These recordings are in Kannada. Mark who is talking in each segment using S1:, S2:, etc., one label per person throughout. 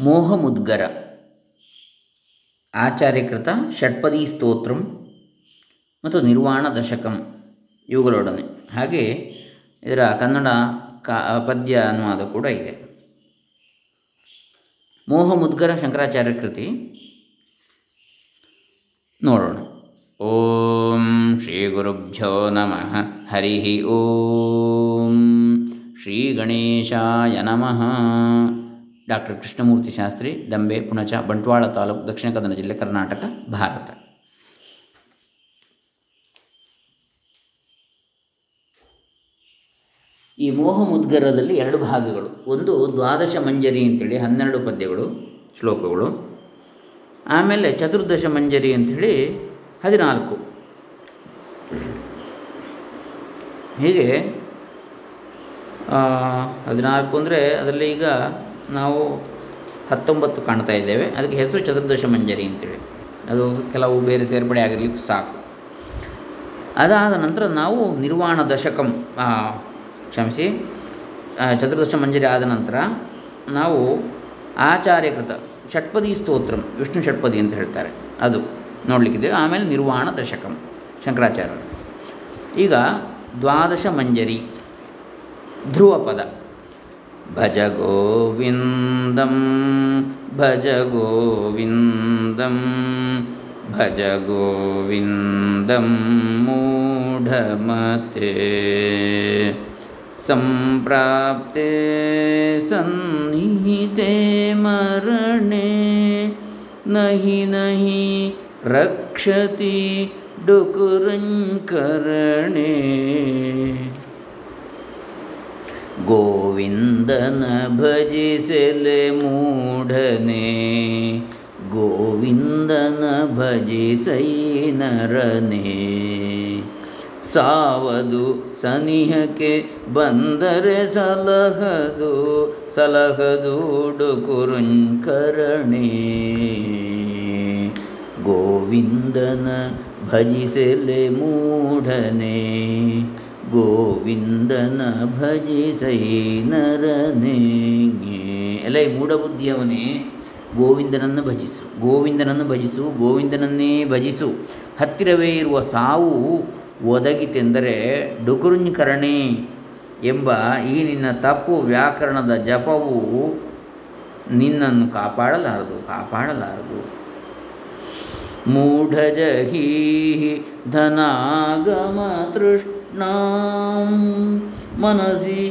S1: ಮೋಹಮುದ್ಗರ. ಆಚಾರ್ಯಕೃತ ಷಟ್ಪದಿ ಸ್ತೋತ್ರಂ ಮತ್ತು ನಿರ್ವಾಣ ದಶಕಂ ಇವುಗಳೊಡನೆ. ಹಾಗೆ ಇದರ ಕನ್ನಡ ಕಾ, ಪದ್ಯ ಅನುವಾದ ಕೂಡ ಇದೆ. ಮೋಹಮುದ್ಗರ ಶಂಕರಾಚಾರ್ಯ ಕೃತಿ. ನೋಡೋಣ. ಓಂ ಶ್ರೀ ಗುರುಭ್ಯೋ ನಮಃ. ಹರಿ ಓಂ. ಶ್ರೀ ಗಣೇಶಾಯ ನಮಃ. ಡಾಕ್ಟರ್ ಕೃಷ್ಣಮೂರ್ತಿ ಶಾಸ್ತ್ರಿ, ದಂಬೆ, ಪುಣಚ, ಬಂಟ್ವಾಳ ತಾಲೂಕು, ದಕ್ಷಿಣ ಕನ್ನಡ ಜಿಲ್ಲೆ, ಕರ್ನಾಟಕ, ಭಾರತ. ಈ ಮೋಹ ಮುದ್ಗರದಲ್ಲಿ ಎರಡು ಭಾಗಗಳು. ಒಂದು ದ್ವಾದಶ ಮಂಜರಿ ಅಂತೇಳಿ ಹನ್ನೆರಡು ಪದ್ಯಗಳು, ಶ್ಲೋಕಗಳು. ಆಮೇಲೆ ಚತುರ್ದಶ ಮಂಜರಿ ಅಂಥೇಳಿ ಹದಿನಾಲ್ಕು. ಹೀಗೆ ಹದಿನಾಲ್ಕು ಅಂದರೆ ಅದರಲ್ಲಿ ಈಗ ನಾವು ಹತ್ತೊಂಬತ್ತು ಕಾಣ್ತಾ ಇದ್ದೇವೆ. ಅದಕ್ಕೆ ಹೆಸರು ಚತುರ್ದಶ ಮಂಜರಿ ಅಂತೇಳಿ. ಅದು ಕೆಲವು ಬೇರೆ ಸೇರ್ಪಡೆ ಆಗಿರ್ಲಿಕ್ಕೆ ಸಾಕು. ಅದಾದ ನಂತರ ನಾವು ನಿರ್ವಾಣ ದಶಕಂ ಕ್ಷಮಿಸಿ ಚತುರ್ದಶ ಮಂಜರಿ ಆದ ನಂತರ ನಾವು ಆಚಾರ್ಯಕೃತ ಷಟ್ಪದಿ ಸ್ತೋತ್ರಂ, ವಿಷ್ಣು ಷಟ್ಪದಿ ಅಂತ ಹೇಳ್ತಾರೆ. ಅದು ನೋಡಲಿಕ್ಕಿದ್ದೇವೆ. ಆಮೇಲೆ ನಿರ್ವಾಣ ದಶಕಂ, ಶಂಕರಾಚಾರ್ಯರು. ಈಗ ದ್ವಾದಶ ಮಂಜರಿ ಧ್ರುವ ಪದ. भज गोविन्दं भज गोविन्दं भज गोविन्दं मूढमते। सम्प्राप्ते सन्निहिते मरणे नहि नहि रक्षति डुकुरङ्करणे ಗೋವಿಂದನ ಭಜಿಸಲೆ ಮೂಢನೆ. ಗೋವಿಂದನ ಭಜಿಸೈ ನರನೇ ಸಾವದು ಸನಿಹಕ್ಕೆ ಬಂದರೆ ಸಲಹದು ಸಲಹದು ಕುರುಂಕರಣೆ ಗೋವಿಂದನ ಭಜಿಸಲೆ ಮೂಢನೆ. ಗೋವಿಂದನ ಭಜಿಸೈ ನರನೇ ಈ ಮೂಢಬುದ್ಧಿಯವನೇ ಗೋವಿಂದನನ್ನು ಭಜಿಸು ಗೋವಿಂದನನ್ನು ಭಜಿಸು, ಗೋವಿಂದನನ್ನೇ ಭಜಿಸು. ಹತ್ತಿರವೇ ಇರುವ ಸಾವು ಒದಗಿತೆಂದರೆ ಡುಕುರುಂಕರಣೆ ಎಂಬ ಈ ನಿನ್ನ ತಪ್ಪು ವ್ಯಾಕರಣದ ಜಪವು ನಿನ್ನನ್ನು ಕಾಪಾಡಲಾರದು ಕಾಪಾಡಲಾರದು. ಮೂಢಜಹೀ ಧನಾಗಮ ತೃಷ್ಣಾಂ ಮನಸಿ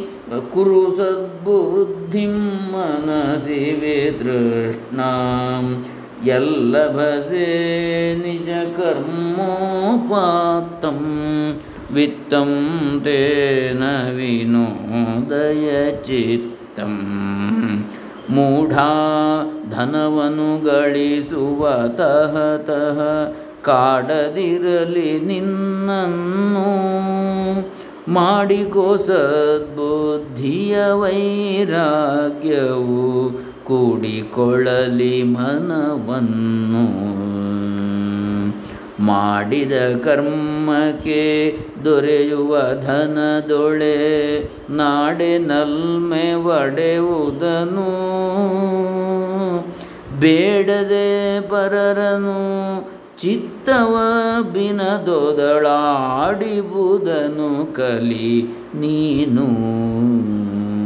S1: ಕುರು ಸದ್ಬುದ್ಧಿಂ ಮನಸಿ ವಿತೃಷ್ಣಾಂ ಯಲ್ಲಭಸೆ ನಿಜ ಕರ್ಮೋಪಾತ್ತಂ ವಿತ್ತಂ ತೇನ ವಿನೋದಯ ಚಿತ್ತಂ ಮೂಢಾ ಧನವನು ಗಳಿಸುವ ತಹ ತಹ ಕಾಡದಿರಲಿ ನಿನ್ನನ್ನು ಮಾಡಿಕೋ ಸದ್ಬುದ್ಧಿಯ ವೈರಾಗ್ಯವು ಕೂಡಿಕೊಳ್ಳಲಿ ಮನವನ್ನು. ಮಾಡಿದ ಕರ್ಮಕ್ಕೆ ದೊರೆಯುವ ಧನದೊಳೆ ನಾಡೆ ನಲ್ಮೆ ಒಡೆಯುವುದನು. ಬೇಡದೆ ಪರರನು ಚಿತ್ತವ ಬಿನದೊದಳಾಡಿಬುದನು ಕಲಿ ನೀನು.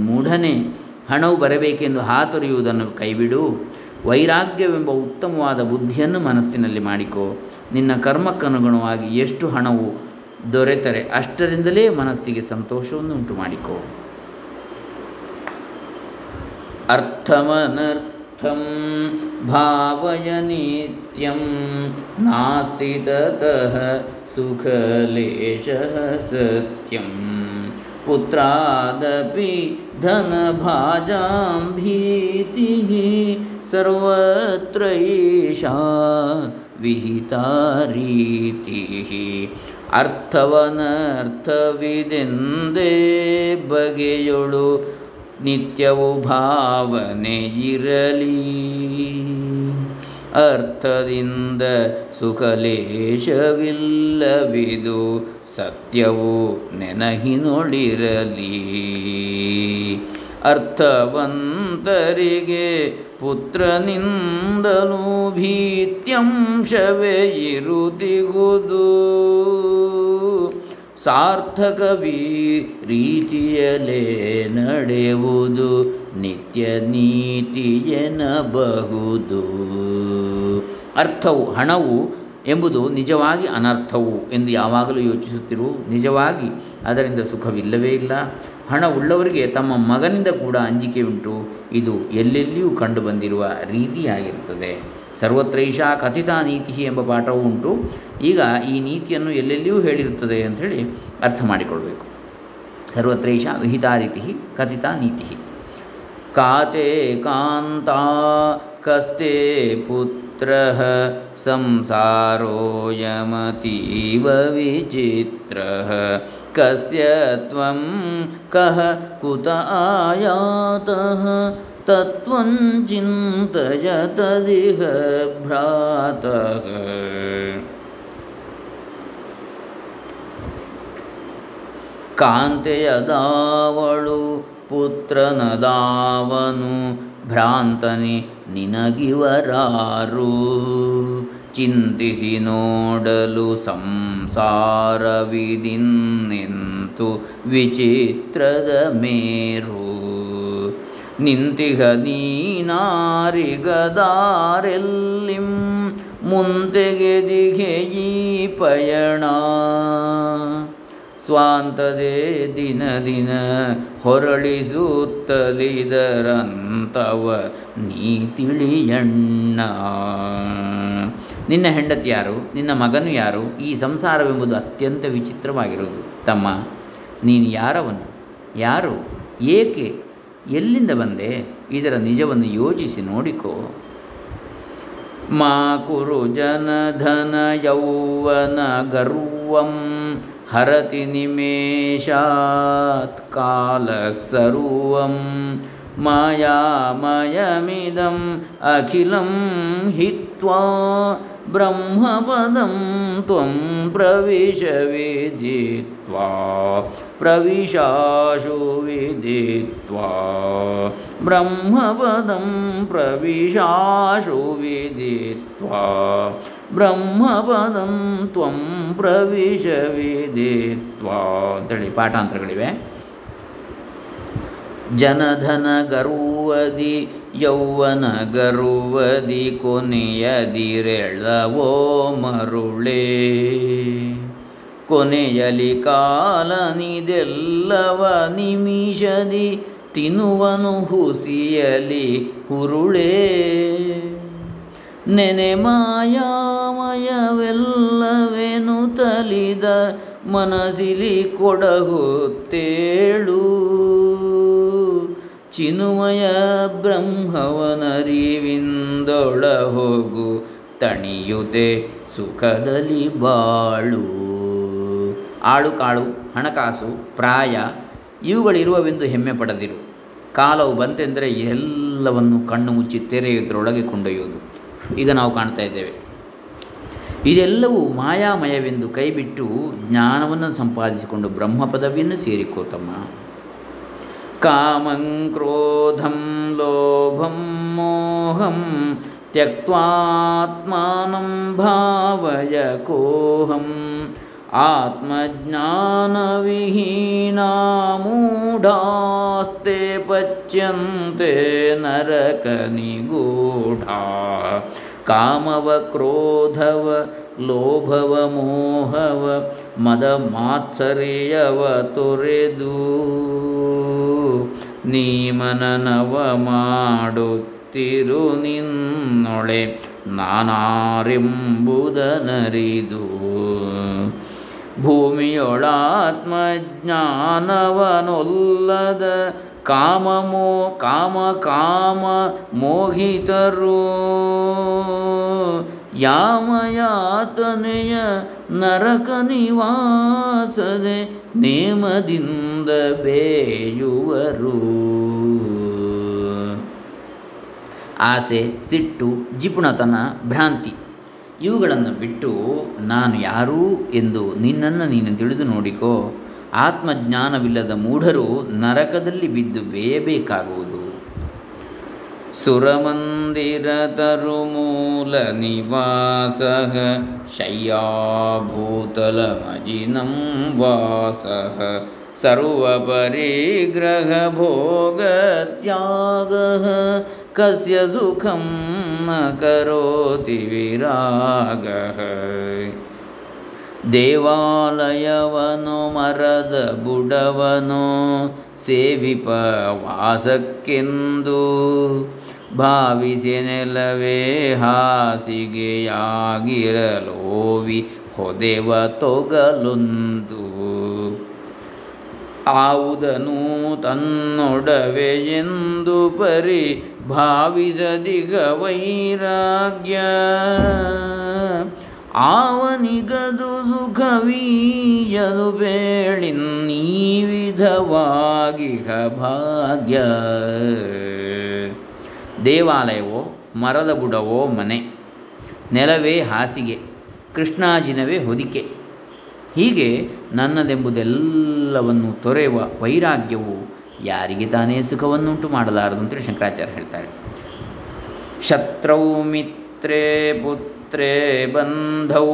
S1: ಮೂಢನೆ, ಹಣವು ಬರಬೇಕೆಂದು ಹಾತೊರೆಯುವುದನ್ನು ಕೈಬಿಡು. ವೈರಾಗ್ಯವೆಂಬ ಉತ್ತಮವಾದ ಬುದ್ಧಿಯನ್ನು ಮನಸ್ಸಿನಲ್ಲಿ ಮಾಡಿಕೊ. ನಿನ್ನ ಕರ್ಮಕ್ಕನುಗುಣವಾಗಿ ಎಷ್ಟು ಹಣವು ದೊರೆತರೆ ಅಷ್ಟರಿಂದಲೇ ಮನಸ್ಸಿಗೆ ಸಂತೋಷವನ್ನು ಉಂಟು ಮಾಡಿಕೊ ಅರ್ಥಮನರ್ಥಂ ಭಾವಯ ನಿತ್ಯಂ ನಾಸ್ತಿ ತತಃ ಸುಖಲೇಶಃ ಸತ್ಯಂ ಪುತ್ರಾದಪಿ ಧನಭಾಜಾಂ ಭೀತಿಃ ಸರ್ವತ್ರ ಈಶಾ ವಿಹಿತಾ ರೀತಿಃ ಅರ್ಥವನರ್ಥವಿದೆಂದೇ ಬಗೆಯೊಳು ನಿತ್ಯವು ಭಾವನೆ ಇರಲಿ. ಅರ್ಥದಿಂದ ಸುಖಲೇಶವಿಲ್ಲವಿದು ಸತ್ಯವು ನೆನಹಿನೊಳಿರಲಿ ಅರ್ಥವಂತರಿಗೆ ಪುತ್ರನಿಂದಲೂ ಭೀತ್ಯಂಶವೇ ಇರುತ್ತಿಗುದು ಸಾರ್ಥಕವೀ ರೀತಿಯಲೇ ನಡೆಯುವುದು ನಿತ್ಯ ನೀತಿ ಎನ್ನಬಹುದು. ಅರ್ಥವು ಹಣವು ಎಂಬುದು ನಿಜವಾಗಿ ಅನರ್ಥವು ಎಂದು ಯಾವಾಗಲೂ ಯೋಚಿಸುತ್ತಿರು. ನಿಜವಾಗಿ ಅದರಿಂದ ಸುಖವಿಲ್ಲವೇ ಇಲ್ಲ. ಹಣ ಉಳ್ಳವರಿಗೆ ತಮ್ಮ ಮಗನಿಂದ ಕೂಡ ಅಂಜಿಕೆ ಉಂಟು ಇದು ಎಲ್ಲೆಲ್ಲಿಯೂ ಕಂಡುಬಂದಿರುವ ರೀತಿಯಾಗಿರುತ್ತದೆ. ಸರ್ವತ್ರೈಷಾ ಕಥಿತ ನೀತಿ ಎಂಬ ಪಾಠವೂ ಉಂಟು. ಈಗ ಈ ನೀತಿಯನ್ನು ಎಲ್ಲೆಲ್ಲಿಯೂ ಹೇಳಿರುತ್ತದೆ ಅಂಥೇಳಿ ಅರ್ಥ ಮಾಡಿಕೊಳ್ಬೇಕು. ಸರ್ವತ್ರೈಷಾ ವಿಹಿತಾ ರೀತಿ ನೀತಿ ಕಾತೆ ಕಾಂತ ಕಸ್ತೆ ಪುತ್ರ ಸಂಸಾರೋಯಮತೀವ ವಿಚಿತ್ರ ಕಸ್ಯ ತ್ವಂ ಕಹ ಕುತ ಆಯಾತಃ ತತ್ವಂ ಚಿಂತಯ ತದಿಹ ಭ್ರಾತಃ ಕಾಂತೆಯದಾವಳು ಪುತ್ರನದಾವನು ಭ್ರಾಂತನಿ ನಿನಗಿವರಾರು ಚಿಂತಿಸಿ ನೋಡಲು ಸಂಸಾರವಿದಿನ್ನೆಂತು ವಿಚಿತ್ರದ ಮೇರು ನಿಂತಿಹ ನೀನಾರಿಗದಾರೆಲ್ಲಿಂ? ಮುಂತೆಗೆದಿಗೆ ಈ ಪಯಣ. ಸ್ವಾಂತದೇ ದಿನ ದಿನ ಹೊರಳಿಸುತ್ತಲಿದರಂತವ ನೀ ತಿಳಿಯಣ್ಣ. ನಿನ್ನ ಹೆಂಡತಿ ಯಾರು? ನಿನ್ನ ಮಗನು ಯಾರು? ಈ ಸಂಸಾರವೆಂಬುದು ಅತ್ಯಂತ ವಿಚಿತ್ರವಾಗಿರುವುದು. ತಮ್ಮ, ನೀನು ಯಾರವನು? ಯಾರು? ಏಕೆ? ಎಲ್ಲಿಂದ ಬಂದೆ? ಇದರ ನಿಜವನ್ನು ಯೋಚಿಸಿ ನೋಡಿಕೋ. ಮಾ ಕುರು ಜನಧನ ಯೌವನ ಗರ್ವಂ ಹರತಿ ನಿಮೇಷಾತ್ ಕಾಲ ಸರ್ವಂ ಮಾಯಾಮಯಮಿದಂ ಅಖಿಲಂ ಹಿತ್ವಾ ತ್ವಂ ಪ್ರವಿಶ ವಿದಿತ್ವಾ ಪ್ರವಿಶಾಶು ವಿದಿತ್ವಾ ಬ್ರಹ್ಮಪದಂ ಪ್ರವಿಶಾಶು ವಿದಿತ್ವಾ ಬ್ರಹ್ಮಪದಂ ತ್ವಂ ಪ್ರವಿಶ ವಿದಿತ್ವಾ ಅಂತೇಳಿ ಪಾಠಾಂತರಗಳಿವೆ. ಜನಧನ ಗರ್ವದಿ ಯೌವನ ಗರುವದಿ ಕೊನೆಯದಿರೆಳವೋ ಮರುಳೇ. ಕೊನೆಯಲಿ ಕಾಲನಿದೆಲ್ಲವ ನಿಮಿಷದಿ ತಿನ್ನುವನು ಹುಸಿಯಲಿ ಹುರುಳೇ. ನೆನೆ ಮಾಯಾಮಯವೆಲ್ಲವೆನು ತಲಿದ ಮನಸಿಲಿ ಕೊಡಹುತ್ತೇಳು. ಚಿನುಮಯ ಬ್ರಹ್ಮವನರಿವಿಂದೊಳ ಹೋಗು ತಣಿಯುತೆ ಸುಖದಲ್ಲಿ ಬಾಳು. ಆಳು ಕಾಳು, ಹಣಕಾಸು, ಪ್ರಾಯ ಇವುಗಳಿರುವವೆಂದು ಹೆಮ್ಮೆ ಪಡೆದಿರು. ಕಾಲವು ಬಂತೆಂದರೆ ಎಲ್ಲವನ್ನು ಕಣ್ಣು ಮುಚ್ಚಿ ತೆರೆಯುವುದರೊಳಗೆ ಕೊಂಡೊಯ್ಯುವುದು ಈಗ ನಾವು ಕಾಣ್ತಾ ಇದ್ದೇವೆ. ಇದೆಲ್ಲವೂ ಮಾಯಾಮಯವೆಂದು ಕೈಬಿಟ್ಟು ಜ್ಞಾನವನ್ನು ಸಂಪಾದಿಸಿಕೊಂಡು ಬ್ರಹ್ಮ ಪದವಿಯನ್ನು ಸೇರಿಕೋತಮ್ಮ कामं क्रोधं लोभं मोहं त्यक्त्वात्मानं भावय कोऽहम् आत्मज्ञानविहीनामूढास्ते पच्यन्ते नरकनिगूढा। कामव क्रोधव लोभव मोहव ಮದ ಮಾತ್ಸರ್ಯವ ತೊರೆದು ನೀ ಮನನವ ಮಾಡುತ್ತಿರು ನಿನ್ನೊಳೆ ನಾನಾರೆಂಬುದನರಿದು. ಭೂಮಿಯೊಳಾತ್ಮಜ್ಞಾನವನೊಲ್ಲದ ಕಾಮಮೋ ಕಾಮ ಕಾಮ ಮೋಹಿತರು. ಯಾಮಯಾತನೆಯ ನರಕ ನಿವಾಸದೆ ನೇಮದಿಂದ ಬೇಯುವರು. ಆಸೆ, ಸಿಟ್ಟು, ಜಿಪುಣತನ, ಭ್ರಾಂತಿ ಇವುಗಳನ್ನು ಬಿಟ್ಟು ನಾನು ಯಾರು ಎಂದು ನಿನ್ನನ್ನು ನೀನು ತಿಳಿದು ನೋಡಿಕೋ. ಆತ್ಮಜ್ಞಾನವಿಲ್ಲದ ಮೂಢರು ನರಕದಲ್ಲಿ ಬಿದ್ದು ಬೇಯಬೇಕಾಗುವುದು. ಶಯ್ಯಾಭೂತಲಮಜಿನಂ ವಾಸ ಸರ್ವಪರಿಗ್ರಹ ಭೋಗತ್ಯಾಗ ಕಸ್ಯ ಸುಖಂ ನ ಕರೋತಿ ವಿರಾಗ ದೇವಾಲಯವನೋ ಮರದ ಬುಡವನು ಸೇವಿಪ ವಾಸಕ್ಕೆಂದು ಭಾವಿಸಿ ನೆಲವೇ ಹಾಸಿಗೆಯಾಗಿರಲೋವಿ ಹೊದೆವ ತೊಗಲೊಂದು. ಆವುದನು ತನ್ನೊಡವೆ ಎಂದು ಪರಿ ಭಾವಿಸದಿಗ ವೈರಾಗ್ಯ. ಆವನಿಗದು ಸುಖವೀಯದು ಬೇಳಿನ್ನೀ ವಿಧವಾಗಿಹ ಭಾಗ್ಯ ದೇವಾಲಯವೋ, ಮರದ ಬುಡವೋ ಮನೆ, ನೆಲವೇ ಹಾಸಿಗೆ, ಕೃಷ್ಣಾಜಿನವೇ ಹೊದಿಕೆ. ಹೀಗೆ ನನ್ನದೆಂಬುದೆಲ್ಲವನ್ನು ತೊರೆಯುವ ವೈರಾಗ್ಯವು ಯಾರಿಗೆ ತಾನೇ ಸುಖವನ್ನುಂಟು ಮಾಡಲಾರದು ಅಂತೇಳಿ ಶಂಕರಾಚಾರ್ಯ ಹೇಳ್ತಾರೆ. ಶತ್ರೌ ಮಿತ್ರೇ ಪುತ್ರೇ ಬಂಧೌ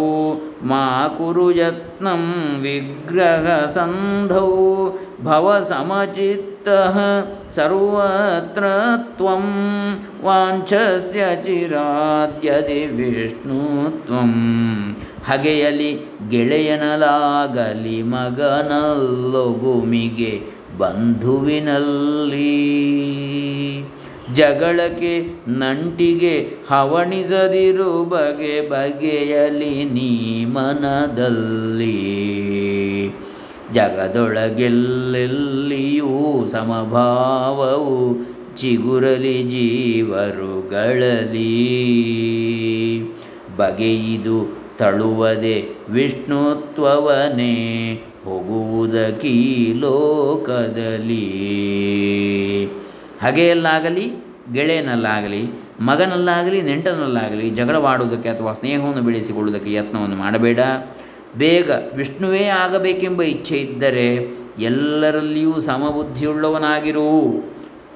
S1: ಮಾ ಕುರು ಯತ್ನಂ ವಿಗ್ರಹ ಸಂಧೌ ಭವ ಸಮಚಿತ್ತ ಸರ್ವತ್ರ ತ್ವಂ ವಾಂಛಸ್ಯ ಚಿರಾದ್ಯದಿ ವಿಷ್ಣು ತ್ವಂ ಹಗೆಯಲಿ ಗೆಳೆಯನಲಾಗಲಿ ಮಗನಲ್ಲೊಗುಮಿಗೆ ಬಂಧುವಿನಲ್ಲಿ ಜಗಳಕ್ಕೆ ನಂಟಿಗೆ ಹವಣಿಸದಿರು ಬಗೆ ಬಗೆಯಲಿ ನೀ ಮನದಲ್ಲಿ. ಜಗದೊಳಗೆಲ್ಲೆಲ್ಲಿಯೂ ಸಮಭಾವವು ಚಿಗುರಲಿ ಜೀವರುಗಳಲ್ಲಿ ಬಗೆಯಿದು ತಳುವದೆ ವಿಷ್ಣುತ್ವವನೇ ಹೋಗುವುದಕ್ಕೀ ಲೋಕದಲ್ಲಿ. ಹಗೆಯಲ್ಲಾಗಲಿ, ಗೆಳೆಯನಲ್ಲಾಗಲಿ, ಮಗನಲ್ಲಾಗಲಿ, ನೆಂಟನಲ್ಲಾಗಲಿ ಜಗಳವಾಡುವುದಕ್ಕೆ ಅಥವಾ ಸ್ನೇಹವನ್ನು ಬೆಳೆಸಿಕೊಳ್ಳುವುದಕ್ಕೆ ಯತ್ನವನ್ನು ಮಾಡಬೇಡ. ಬೇಗ ವಿಷ್ಣುವೇ ಆಗಬೇಕೆಂಬ ಇಚ್ಛೆ ಇದ್ದರೆ ಎಲ್ಲರಲ್ಲಿಯೂ ಸಮಬುದ್ಧಿಯುಳ್ಳವನಾಗಿರು.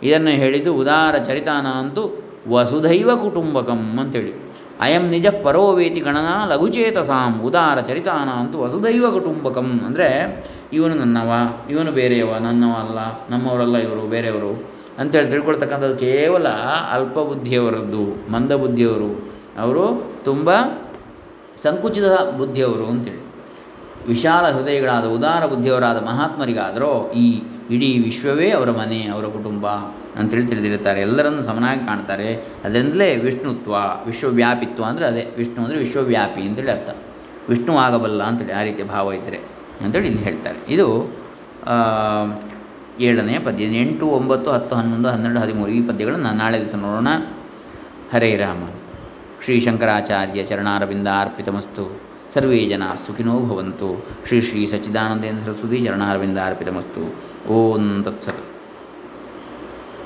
S1: ಇದನ್ನು ಹೇಳಿದ್ದು ಉದಾರ ಚರಿತಾನ ಅಂತೂ ವಸುಧೈವ ಕುಟುಂಬಕಂ ಅಂತೇಳಿ. ಅಯಂ ನಿಜ ಪರೋವೇತಿ ಗಣನ ಲಘುಚೇತಸಾಂ ಉದಾರ ಚರಿತಾನ ಅಂತೂ ವಸುಧೈವ ಕುಟುಂಬಕಂ. ಅಂದರೆ ಇವನು ನನ್ನವ, ಇವನು ಬೇರೆಯವ, ನನ್ನವ ಅಲ್ಲ, ನಮ್ಮವರಲ್ಲ ಇವರು, ಬೇರೆಯವರು. ಅಂತೇಳಿ ತಿಳ್ಕೊಳ್ತಕ್ಕಂಥದ್ದು ಕೇವಲ ಅಲ್ಪ ಬುದ್ಧಿಯವರದ್ದು ಮಂದ ಬುದ್ಧಿಯವರು ಅವರು ತುಂಬ ಸಂಕುಚಿತ ಬುದ್ಧಿಯವರು ಅಂತೇಳಿ. ವಿಶಾಲ ಹೃದಯಗಳಾದ ಉದಾರ ಬುದ್ಧಿಯವರಾದ ಮಹಾತ್ಮರಿಗಾದರೂ ಈ ಇಡೀ ವಿಶ್ವವೇ ಅವರ ಮನೆ, ಅವರ ಕುಟುಂಬ ಅಂತೇಳಿ ತಿಳಿದಿರುತ್ತಾರೆ. ಎಲ್ಲರನ್ನು ಸಮನಾಗಿ ಕಾಣ್ತಾರೆ. ಅದರಿಂದಲೇ ವಿಷ್ಣುತ್ವ, ವಿಶ್ವವ್ಯಾಪಿತ್ವ ಅಂದರೆ ಅದೇ. ವಿಷ್ಣು ಅಂದರೆ ವಿಶ್ವವ್ಯಾಪಿ ಅಂತೇಳಿ ಅರ್ಥ. ವಿಷ್ಣು ಆಗಬಲ್ಲ ಅಂತೇಳಿ ಆ ರೀತಿಯ ಭಾವ ಇದ್ದರೆ ಅಂತೇಳಿ ಇಲ್ಲಿ ಹೇಳ್ತಾರೆ. ಇದು ಏಳನೆಯ ಪದ್ಯ, ಎಂಟು, ಒಂಬತ್ತು, ಹತ್ತು, ಹನ್ನೊಂದು, ಹನ್ನೆರಡು, ಹದಿಮೂರು, ಈ ಪದ್ಯಗಳನ್ನು ನಾಳೆ ದಿವಸ ನೋಡೋಣ. ಹರೇ ರಾಮ. ಶ್ರೀ ಶಂಕರಾಚಾರ್ಯ ಚರಣಾರವಿಂದ ಅರ್ಪಿತಮಸ್ತು ಸರ್ವೇ ಜನ ಸುಖಿನೋ ಭವಂತು. ಶ್ರೀ ಶ್ರೀ ಸಚ್ಚಿದಾನಂದೇಂದ್ರ ಸರಸ್ವತಿ ಚರಣಾರವಿಂದ ಅರ್ಪಿತಮಸ್ತು ಓಂ ತತ್ಸತ್.